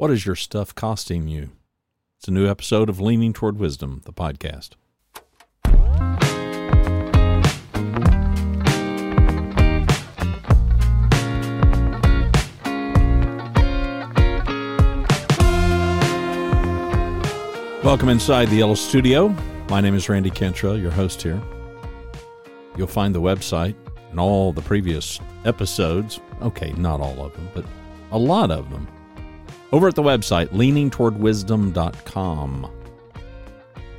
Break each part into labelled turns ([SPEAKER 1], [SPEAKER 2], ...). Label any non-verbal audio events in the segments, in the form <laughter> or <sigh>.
[SPEAKER 1] What is your stuff costing you? It's a new episode of Leaning Toward Wisdom, the podcast. Welcome inside the Yellow Studio. My name is Randy Cantrell, your host here. You'll find the website and all the previous episodes. Okay, not all of them, but a lot of them over at the website leaningtowardwisdom.com.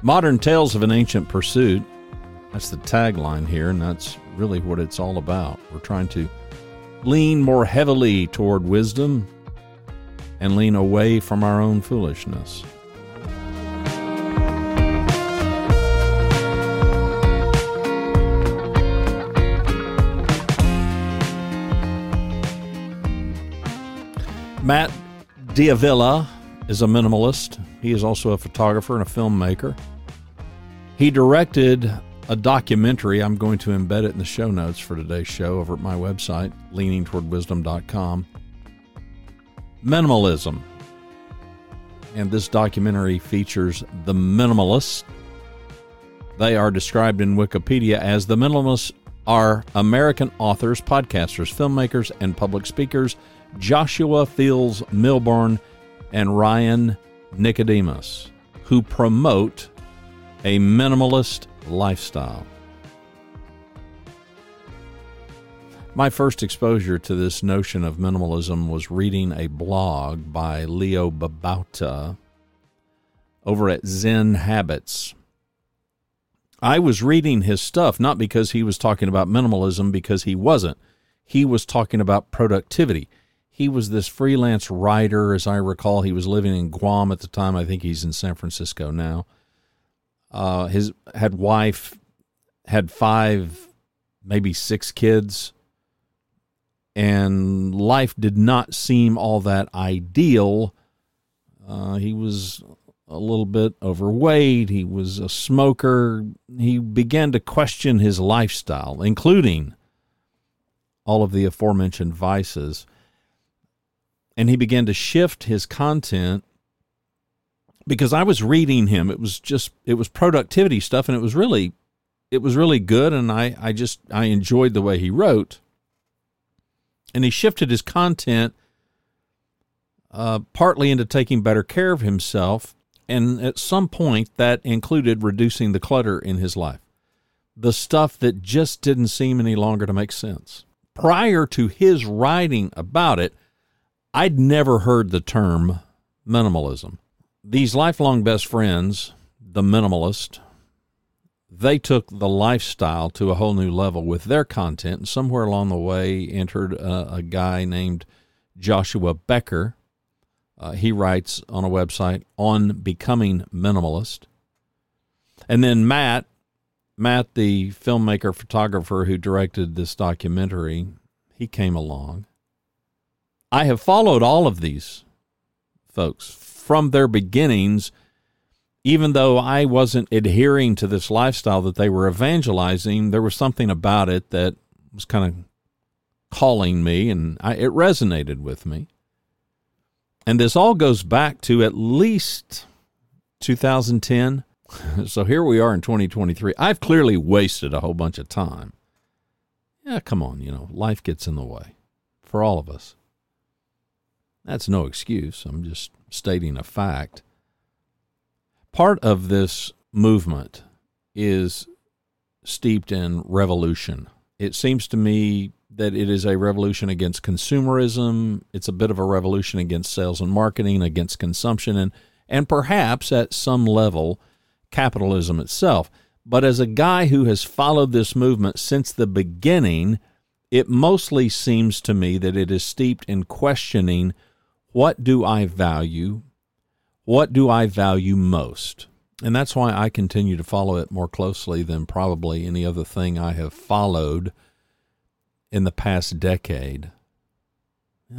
[SPEAKER 1] Modern Tales of an Ancient Pursuit. That's the tagline here, and that's really what it's all about. We're trying to lean more heavily toward wisdom and lean away from our own foolishness. Matt D'Avella is a minimalist. He is also a photographer and a filmmaker. He directed a documentary. I'm going to embed it in the show notes for today's show over at my website, leaningtowardwisdom.com. Minimalism. And this documentary features the minimalists. They are described in Wikipedia as the minimalists are American authors, podcasters, filmmakers, and public speakers Joshua Fields Millburn and Ryan Nicodemus, who promote a minimalist lifestyle. My first exposure to this notion of minimalism was reading a blog by Leo Babauta over at Zen Habits. I was reading his stuff not because he was talking about minimalism, because he wasn't. He was talking about productivity he was this freelance writer, as I recall. He was living in Guam at the time. I think he's in San Francisco now. Uh, his had wife, had five, maybe six kids, and life did not seem all that ideal. Uh, he was a little bit overweight. He was a smoker. He began to question his lifestyle, including all of the aforementioned vices and he began to shift his content because I was reading him. It was just it was productivity stuff, and it was really it was really good, and I I just I enjoyed the way he wrote. And he shifted his content uh, partly into taking better care of himself, and at some point that included reducing the clutter in his life, the stuff that just didn't seem any longer to make sense. Prior to his writing about it, I'd never heard the term minimalism. These lifelong best friends, the minimalist, they took the lifestyle to a whole new level with their content. And somewhere along the way entered a, a guy named Joshua Becker. Uh, he writes on a website on becoming minimalist. And then Matt, Matt, the filmmaker photographer who directed this documentary, he came along. I have followed all of these folks from their beginnings, even though I wasn't adhering to this lifestyle that they were evangelizing. There was something about it that was kind of calling me, and I, it resonated with me. And this all goes back to at least 2010. <laughs> so here we are in 2023. I've clearly wasted a whole bunch of time. Yeah, come on, you know, life gets in the way for all of us. That's no excuse. I'm just stating a fact. Part of this movement is steeped in revolution. It seems to me that it is a revolution against consumerism. It's a bit of a revolution against sales and marketing, against consumption, and, and perhaps at some level, capitalism itself. But as a guy who has followed this movement since the beginning, it mostly seems to me that it is steeped in questioning what do I value? What do I value most? And that's why I continue to follow it more closely than probably any other thing I have followed in the past decade.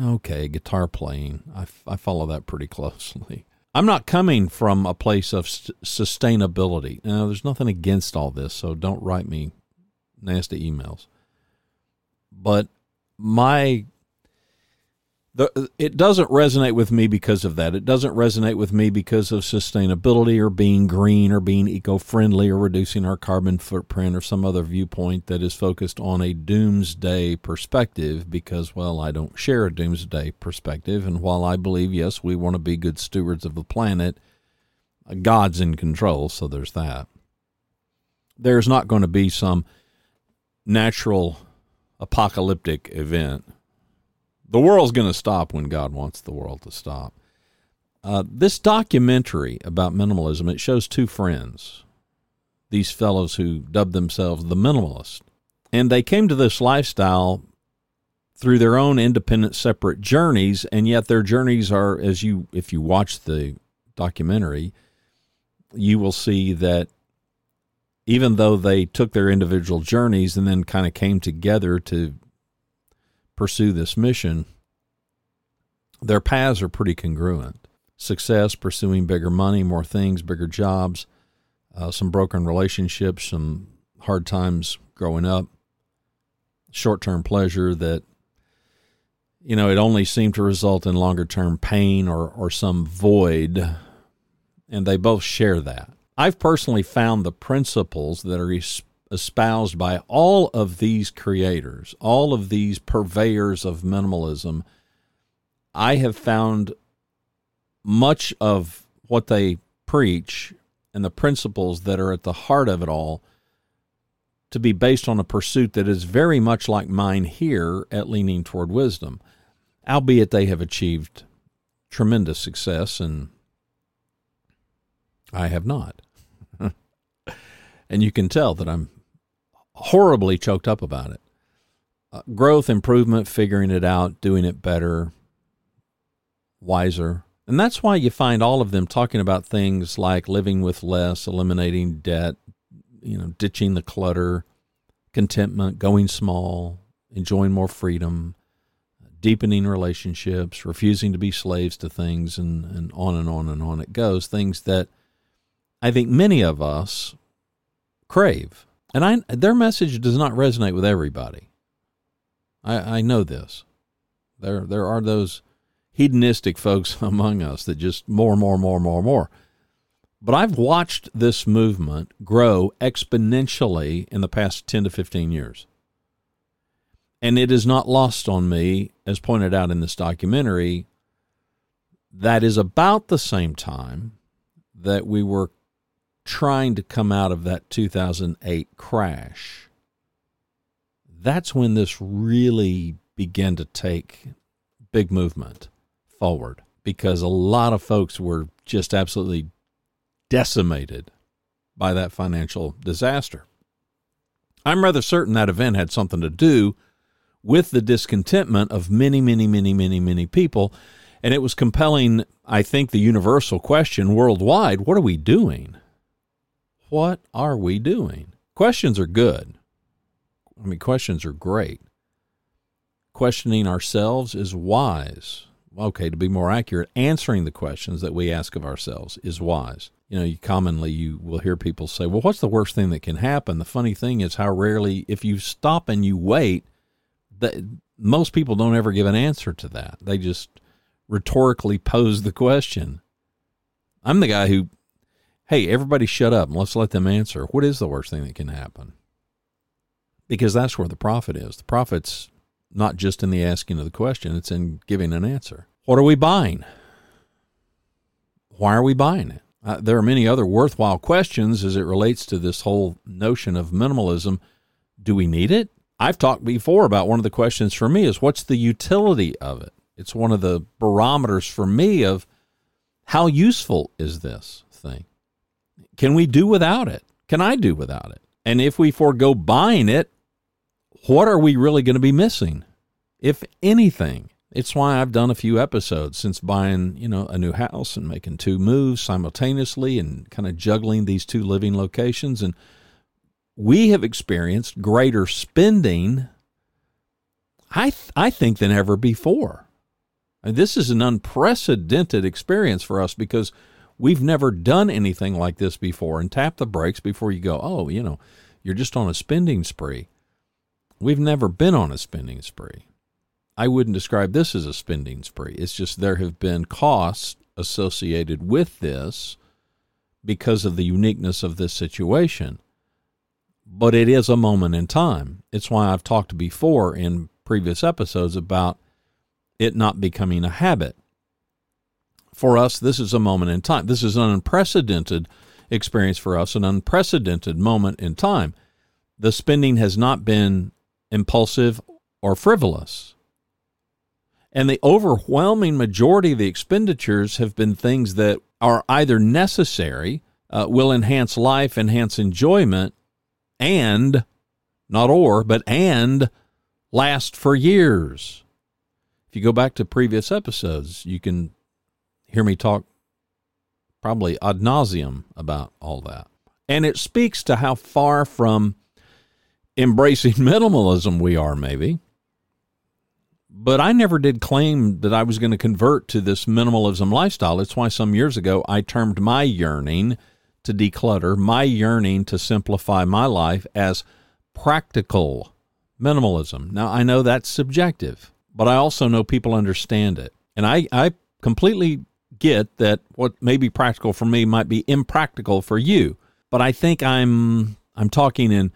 [SPEAKER 1] Okay, guitar playing. I, I follow that pretty closely. <laughs> I'm not coming from a place of sustainability. Now, there's nothing against all this, so don't write me nasty emails. But my the, it doesn't resonate with me because of that. It doesn't resonate with me because of sustainability or being green or being eco friendly or reducing our carbon footprint or some other viewpoint that is focused on a doomsday perspective because, well, I don't share a doomsday perspective. And while I believe, yes, we want to be good stewards of the planet, God's in control, so there's that. There's not going to be some natural apocalyptic event the world's going to stop when God wants the world to stop. Uh, this documentary about minimalism it shows two friends, these fellows who dubbed themselves the minimalists, and they came to this lifestyle through their own independent, separate journeys, and yet their journeys are, as you if you watch the documentary, you will see that even though they took their individual journeys and then kind of came together to pursue this mission, their paths are pretty congruent. Success, pursuing bigger money, more things, bigger jobs, uh, some broken relationships, some hard times growing up, short term pleasure that, you know, it only seemed to result in longer term pain or, or some void. And they both share that. I've personally found the principles that are espoused by all of these creators, all of these purveyors of minimalism, I have found much of what they preach and the principles that are at the heart of it all to be based on a pursuit that is very much like mine here at Leaning Toward Wisdom, albeit they have achieved tremendous success and I have not. <laughs> and you can tell that I'm horribly choked up about it. Uh, growth, improvement, figuring it out, doing it better, wiser. And that's why you find all of them talking about things like living with less, eliminating debt, you know, ditching the clutter, contentment, going small, enjoying more freedom, deepening relationships, refusing to be slaves to things, and, and on and on and on it goes. Things that I think many of us crave. And I, their message does not resonate with everybody. I, I know this. There, there are those hedonistic folks <laughs> among us that just more, more, more, more, more. But I've watched this movement grow exponentially in the past 10 to 15 years. And it is not lost on me, as pointed out in this documentary, that is about the same time that we were trying to come out of that 2008 crash, that's when this really began to take big movement forward because a lot of folks were just absolutely decimated by that financial disaster. I'm rather certain that event had something to do with the discontentment of many, many, many, many, many people. And it was compelling, I think, the universal question worldwide what are we doing? What are we doing? Questions are good. I mean, questions are great. Questioning ourselves is wise. Okay, to be more accurate, answering the questions that we ask of ourselves is wise. You know, you commonly you will hear people say, "Well, what's the worst thing that can happen?" The funny thing is how rarely if you stop and you wait, that most people don't ever give an answer to that. They just rhetorically pose the question. I'm the guy who hey, everybody shut up and let's let them answer. What is the worst thing that can happen? Because that's where the profit is. The profit's not just in the asking of the question, it's in giving an answer. What are we buying? Why are we buying it? Uh, there are many other worthwhile questions as it relates to this whole notion of minimalism. Do we need it? I've talked before about one of the questions for me is what's the utility of it? It's one of the barometers for me of how useful is this thing? Can we do without it? Can I do without it? And if we forego buying it, what are we really going to be missing, if anything? It's why I've done a few episodes since buying, you know, a new house and making two moves simultaneously and kind of juggling these two living locations. And we have experienced greater spending, I, th- I think, than ever before. And this is an unprecedented experience for us because We've never done anything like this before and tap the brakes before you go, oh, you know, you're just on a spending spree. We've never been on a spending spree. I wouldn't describe this as a spending spree. It's just there have been costs associated with this because of the uniqueness of this situation. But it is a moment in time. It's why I've talked before in previous episodes about it not becoming a habit. For us, this is a moment in time. This is an unprecedented experience for us, an unprecedented moment in time. The spending has not been impulsive or frivolous. And the overwhelming majority of the expenditures have been things that are either necessary, uh, will enhance life, enhance enjoyment, and, not or, but and last for years. If you go back to previous episodes, you can hear me talk probably ad nauseum about all that. And it speaks to how far from embracing <laughs> minimalism we are, maybe. But I never did claim that I was going to convert to this minimalism lifestyle. It's why some years ago I termed my yearning to declutter, my yearning to simplify my life as practical minimalism. Now, I know that's subjective, but I also know people understand it. And I, I completely get that what may be practical for me might be impractical for you. But I think I'm I'm talking in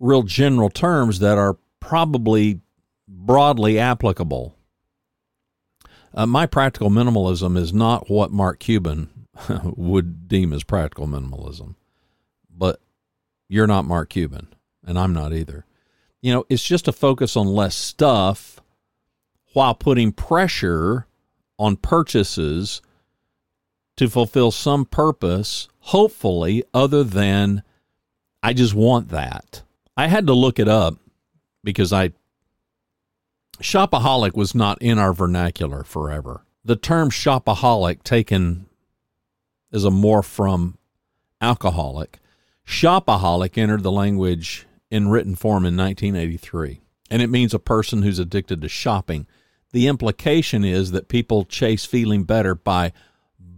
[SPEAKER 1] real general terms that are probably broadly applicable. Uh, my practical minimalism is not what Mark Cuban <laughs> would deem as practical minimalism, but you're not Mark Cuban, and I'm not either. You know, it's just a focus on less stuff while putting pressure on purchases to fulfill some purpose, hopefully, other than I just want that. I had to look it up because I shopaholic was not in our vernacular forever. The term shopaholic taken as a morph from alcoholic, shopaholic entered the language in written form in 1983, and it means a person who's addicted to shopping. The implication is that people chase feeling better by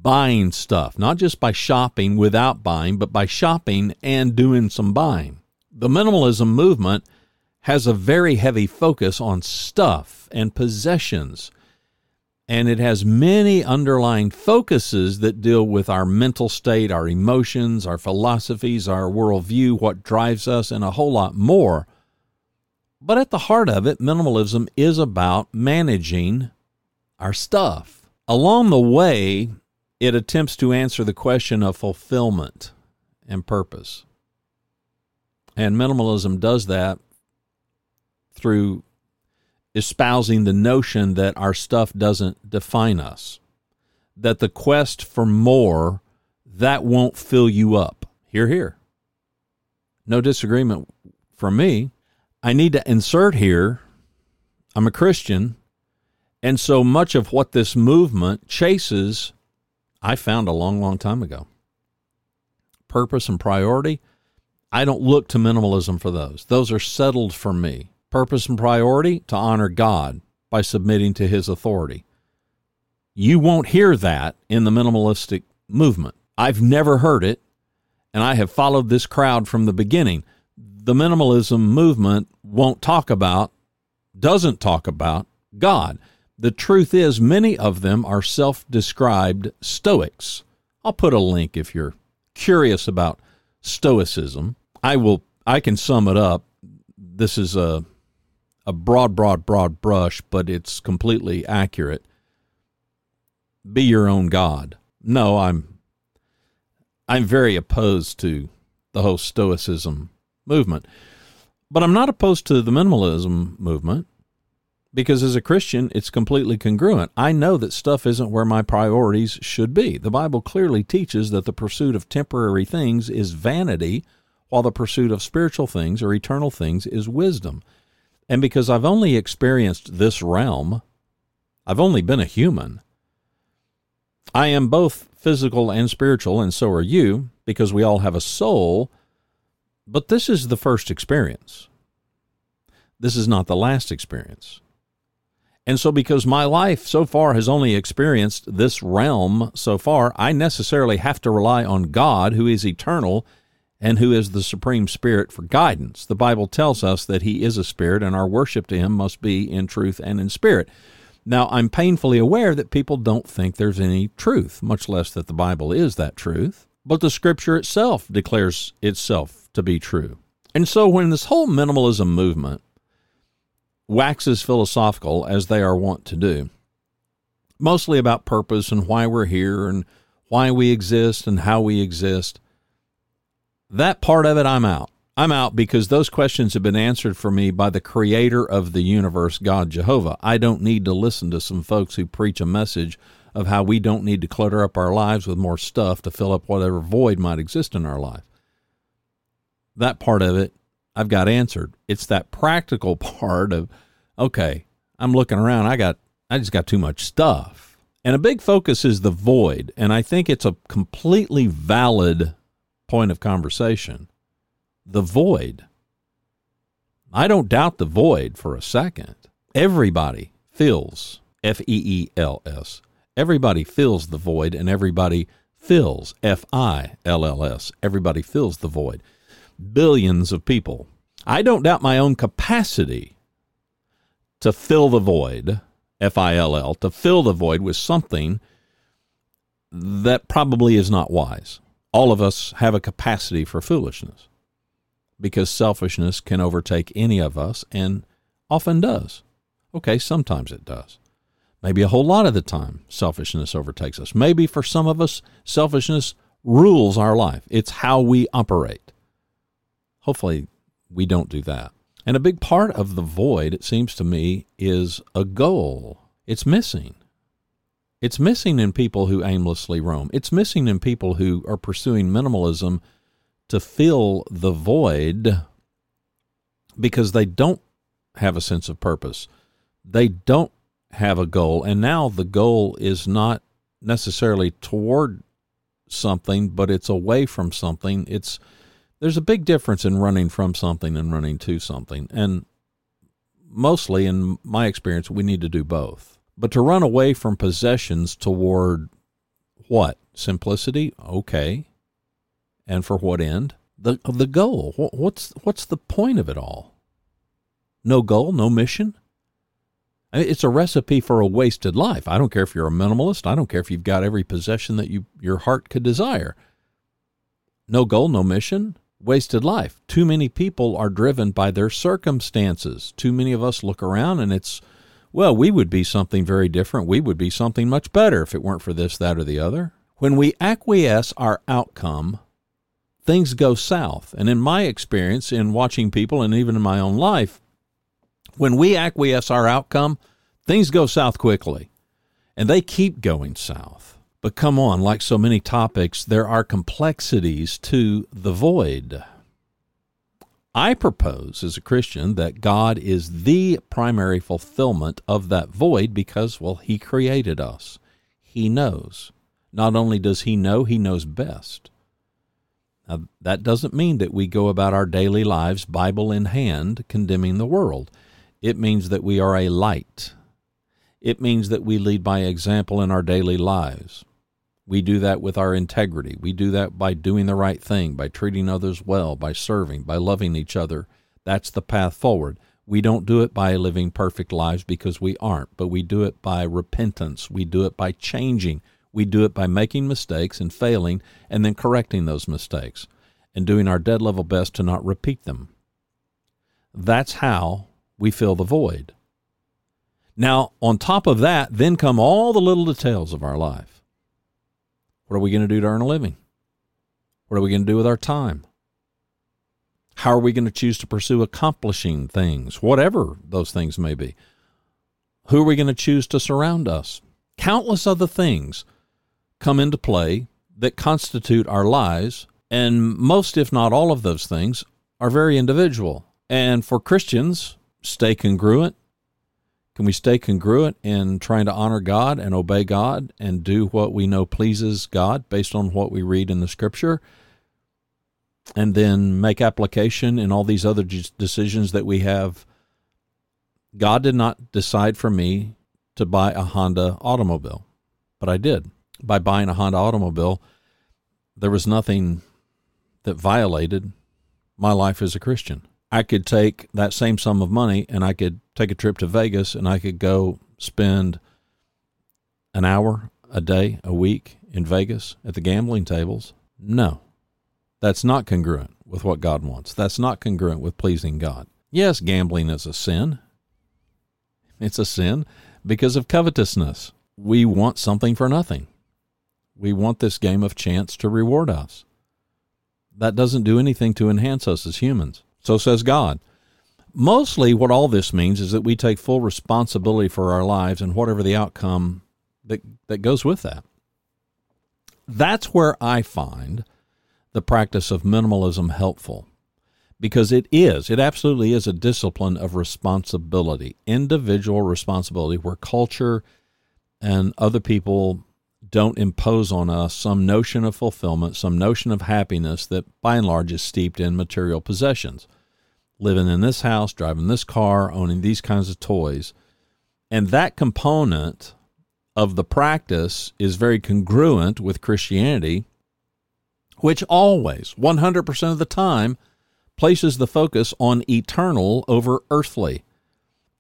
[SPEAKER 1] buying stuff, not just by shopping without buying, but by shopping and doing some buying. The minimalism movement has a very heavy focus on stuff and possessions. And it has many underlying focuses that deal with our mental state, our emotions, our philosophies, our worldview, what drives us, and a whole lot more. But at the heart of it, minimalism is about managing our stuff. Along the way, it attempts to answer the question of fulfillment and purpose. And minimalism does that through espousing the notion that our stuff doesn't define us, that the quest for more that won't fill you up. Here, here. No disagreement from me. I need to insert here I'm a Christian, and so much of what this movement chases I found a long, long time ago. Purpose and priority, I don't look to minimalism for those. Those are settled for me. Purpose and priority, to honor God by submitting to his authority. You won't hear that in the minimalistic movement. I've never heard it, and I have followed this crowd from the beginning. The minimalism movement won't talk about, doesn't talk about God. The truth is, many of them are self described Stoics. I'll put a link if you're curious about Stoicism. I will. I can sum it up. This is a a broad, broad, broad brush, but it's completely accurate. Be your own God. No, I'm I'm very opposed to the whole Stoicism movement, but I'm not opposed to the minimalism movement because as a Christian, it's completely congruent. I know that stuff isn't where my priorities should be. The Bible clearly teaches that the pursuit of temporary things is vanity, while the pursuit of spiritual things or eternal things is wisdom. And because I've only experienced this realm, I've only been a human. I am both physical and spiritual, and so are you, because we all have a soul. But this is the first experience. This is not the last experience. And so, because my life so far has only experienced this realm so far, I necessarily have to rely on God, who is eternal and who is the Supreme Spirit for guidance. The Bible tells us that He is a Spirit, and our worship to Him must be in truth and in spirit. Now, I'm painfully aware that people don't think there's any truth, much less that the Bible is that truth, but the Scripture itself declares itself to be true. And so, when this whole minimalism movement waxes philosophical, as they are wont to do, mostly about purpose and why we're here and why we exist and how we exist, that part of it, I'm out. I'm out because those questions have been answered for me by the creator of the universe, God Jehovah. I don't need to listen to some folks who preach a message of how we don't need to clutter up our lives with more stuff to fill up whatever void might exist in our life. That part of it, I've got answered. It's that practical <laughs> part of, okay, I'm looking around, I got, I just got too much stuff. And a big focus is the void. And I think it's a completely valid point of conversation the void. I don't doubt the void for a second. Everybody feels, F E E L S. Everybody feels the void, and everybody fills, F I L L S. Everybody fills the void. Billions of people. I don't doubt my own capacity to fill the void, F I L L, to fill the void with something that probably is not wise all of us have a capacity for foolishness because selfishness can overtake any of us and often does. Okay, sometimes it does. Maybe a whole lot of the time, selfishness overtakes us. Maybe for some of us, selfishness rules our life. It's how we operate. Hopefully, we don't do that. And a big part of the void, it seems to me, is a goal. It's missing. It's missing in people who aimlessly roam. It's missing in people who are pursuing minimalism to fill the void because they don't have a sense of purpose. They don't have a goal. And now the goal is not necessarily toward something, but it's away from something. It's there's a big difference in running from something and running to something. And mostly in my experience, we need to do both. But to run away from possessions toward what? Simplicity? Okay. And for what end? The the goal. What's what's the point of it all? No goal, no mission? It's a recipe for a wasted life. I don't care if you're a minimalist. I don't care if you've got every possession that you your heart could desire. No goal, no mission, wasted life. Too many people are driven by their circumstances. Too many of us look around and it's well, we would be something very different. We would be something much better if it weren't for this, that, or the other. When we acquiesce our outcome, things go south. And in my experience, in watching people and even in my own life, when we acquiesce our outcome, things go south quickly. And they keep going south. But come on, like so many topics, there are complexities to the void. I propose as a Christian that God is the primary fulfillment of that void because, well, He created us. He knows. Not only does He know, He knows best. Now, that doesn't mean that we go about our daily lives, Bible in hand, condemning the world. It means that we are a light. It means that we lead by example in our daily lives. We do that with our integrity. We do that by doing the right thing, by treating others well, by serving, by loving each other. That's the path forward. We don't do it by living perfect lives because we aren't, but we do it by repentance. We do it by changing. We do it by making mistakes and failing and then correcting those mistakes and doing our dead level best to not repeat them. That's how we fill the void. Now, on top of that, then come all the little details of our life what are we going to do to earn a living? What are we going to do with our time? How are we going to choose to pursue accomplishing things, whatever those things may be? Who are we going to choose to surround us? Countless other things come into play that constitute our lives, and most, if not all of those things, are very individual. And for Christians, stay congruent, can we stay congruent in trying to honor God and obey God and do what we know pleases God based on what we read in the scripture? And then make application in all these other decisions that we have. God did not decide for me to buy a Honda automobile, but I did. By buying a Honda automobile, there was nothing that violated my life as a Christian. I could take that same sum of money and I could take a trip to Vegas and I could go spend an hour a day, a week in Vegas at the gambling tables. No, that's not congruent with what God wants. That's not congruent with pleasing God. Yes, gambling is a sin. It's a sin because of covetousness. We want something for nothing. We want this game of chance to reward us. That doesn't do anything to enhance us as humans. So says God. Mostly, what all this means is that we take full responsibility for our lives and whatever the outcome that, that goes with that. That's where I find the practice of minimalism helpful because it is, it absolutely is a discipline of responsibility, individual responsibility, where culture and other people don't impose on us some notion of fulfillment, some notion of happiness that by and large is steeped in material possessions. Living in this house, driving this car, owning these kinds of toys. And that component of the practice is very congruent with Christianity, which always, 100% of the time, places the focus on eternal over earthly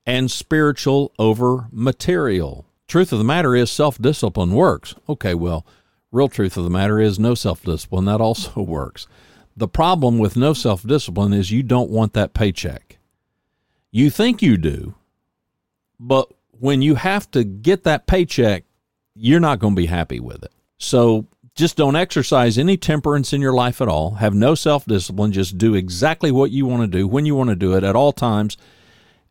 [SPEAKER 1] and spiritual over material. Truth of the matter is self discipline works. Okay, well, real truth of the matter is no self discipline. That also <laughs> works. The problem with no self discipline is you don't want that paycheck. You think you do, but when you have to get that paycheck, you're not going to be happy with it. So just don't exercise any temperance in your life at all. Have no self discipline. Just do exactly what you want to do when you want to do it at all times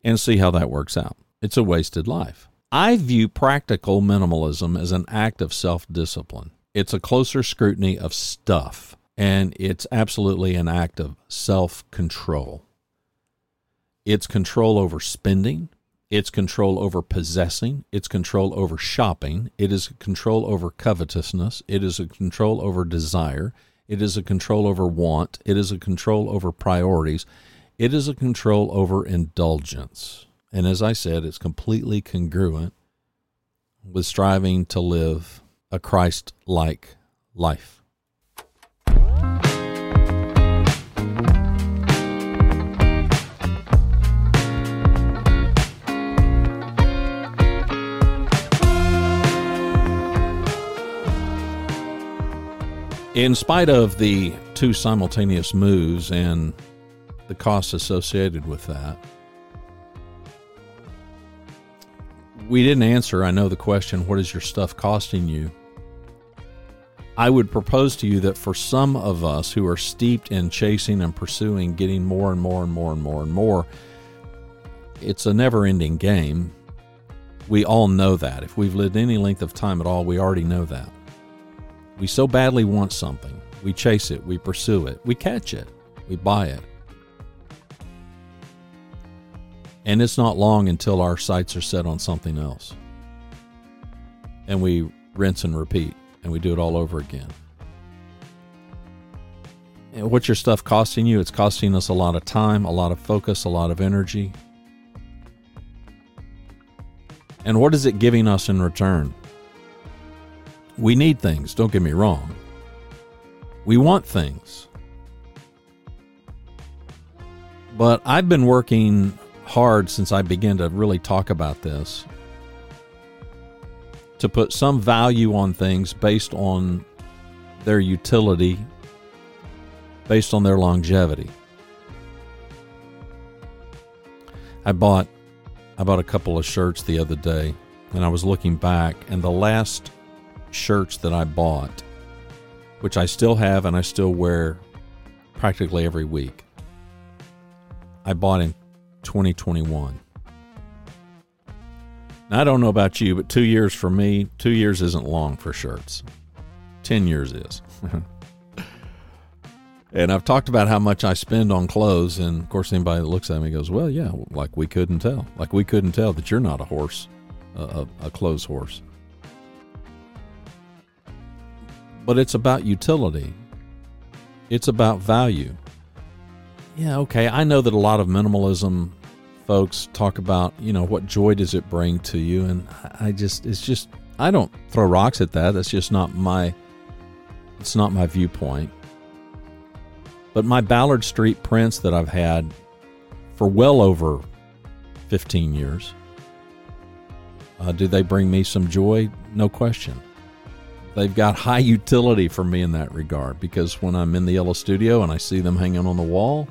[SPEAKER 1] and see how that works out. It's a wasted life. I view practical minimalism as an act of self discipline. It's a closer scrutiny of stuff, and it's absolutely an act of self control. It's control over spending, it's control over possessing. It's control over shopping. It is control over covetousness. It is a control over desire. It is a control over want. It is a control over priorities. It is a control over indulgence. And as I said, it's completely congruent with striving to live a Christ like life. In spite of the two simultaneous moves and the costs associated with that, we didn't answer, I know, the question what is your stuff costing you? I would propose to you that for some of us who are steeped in chasing and pursuing, getting more and more and more and more and more, it's a never ending game. We all know that. If we've lived any length of time at all, we already know that. We so badly want something. We chase it, we pursue it, we catch it, we buy it. And it's not long until our sights are set on something else. And we rinse and repeat, and we do it all over again. And what's your stuff costing you? It's costing us a lot of time, a lot of focus, a lot of energy. And what is it giving us in return? We need things, don't get me wrong. We want things. But I've been working hard since I began to really talk about this to put some value on things based on their utility, based on their longevity. I bought I bought a couple of shirts the other day and I was looking back and the last shirts that I bought, which I still have and I still wear practically every week. I bought in 2021. Now, I don't know about you, but two years for me, two years isn't long for shirts. 10 years is. <laughs> and I've talked about how much I spend on clothes. And of course, anybody that looks at me goes, Well, yeah, like we couldn't tell. Like we couldn't tell that you're not a horse, a, a clothes horse. But it's about utility. It's about value. Yeah, okay. I know that a lot of minimalism folks talk about, you know, what joy does it bring to you? And I just, it's just, I don't throw rocks at that. That's just not my, it's not my viewpoint. But my Ballard Street prints that I've had for well over 15 years, uh, do they bring me some joy? No question. They've got high utility for me in that regard because when I'm in the yellow studio and I see them hanging on the wall,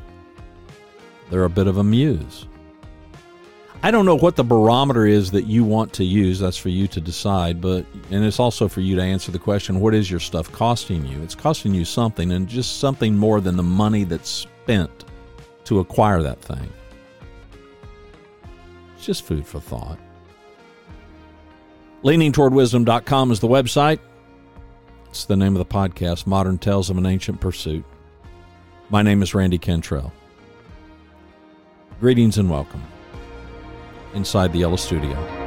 [SPEAKER 1] they're a bit of a muse. I don't know what the barometer is that you want to use. That's for you to decide. But and it's also for you to answer the question: What is your stuff costing you? It's costing you something, and just something more than the money that's spent to acquire that thing. It's just food for thought. LeaningTowardWisdom.com is the website. It's the name of the podcast, Modern Tales of an Ancient Pursuit. My name is Randy Cantrell. Greetings and welcome inside the Yellow Studio.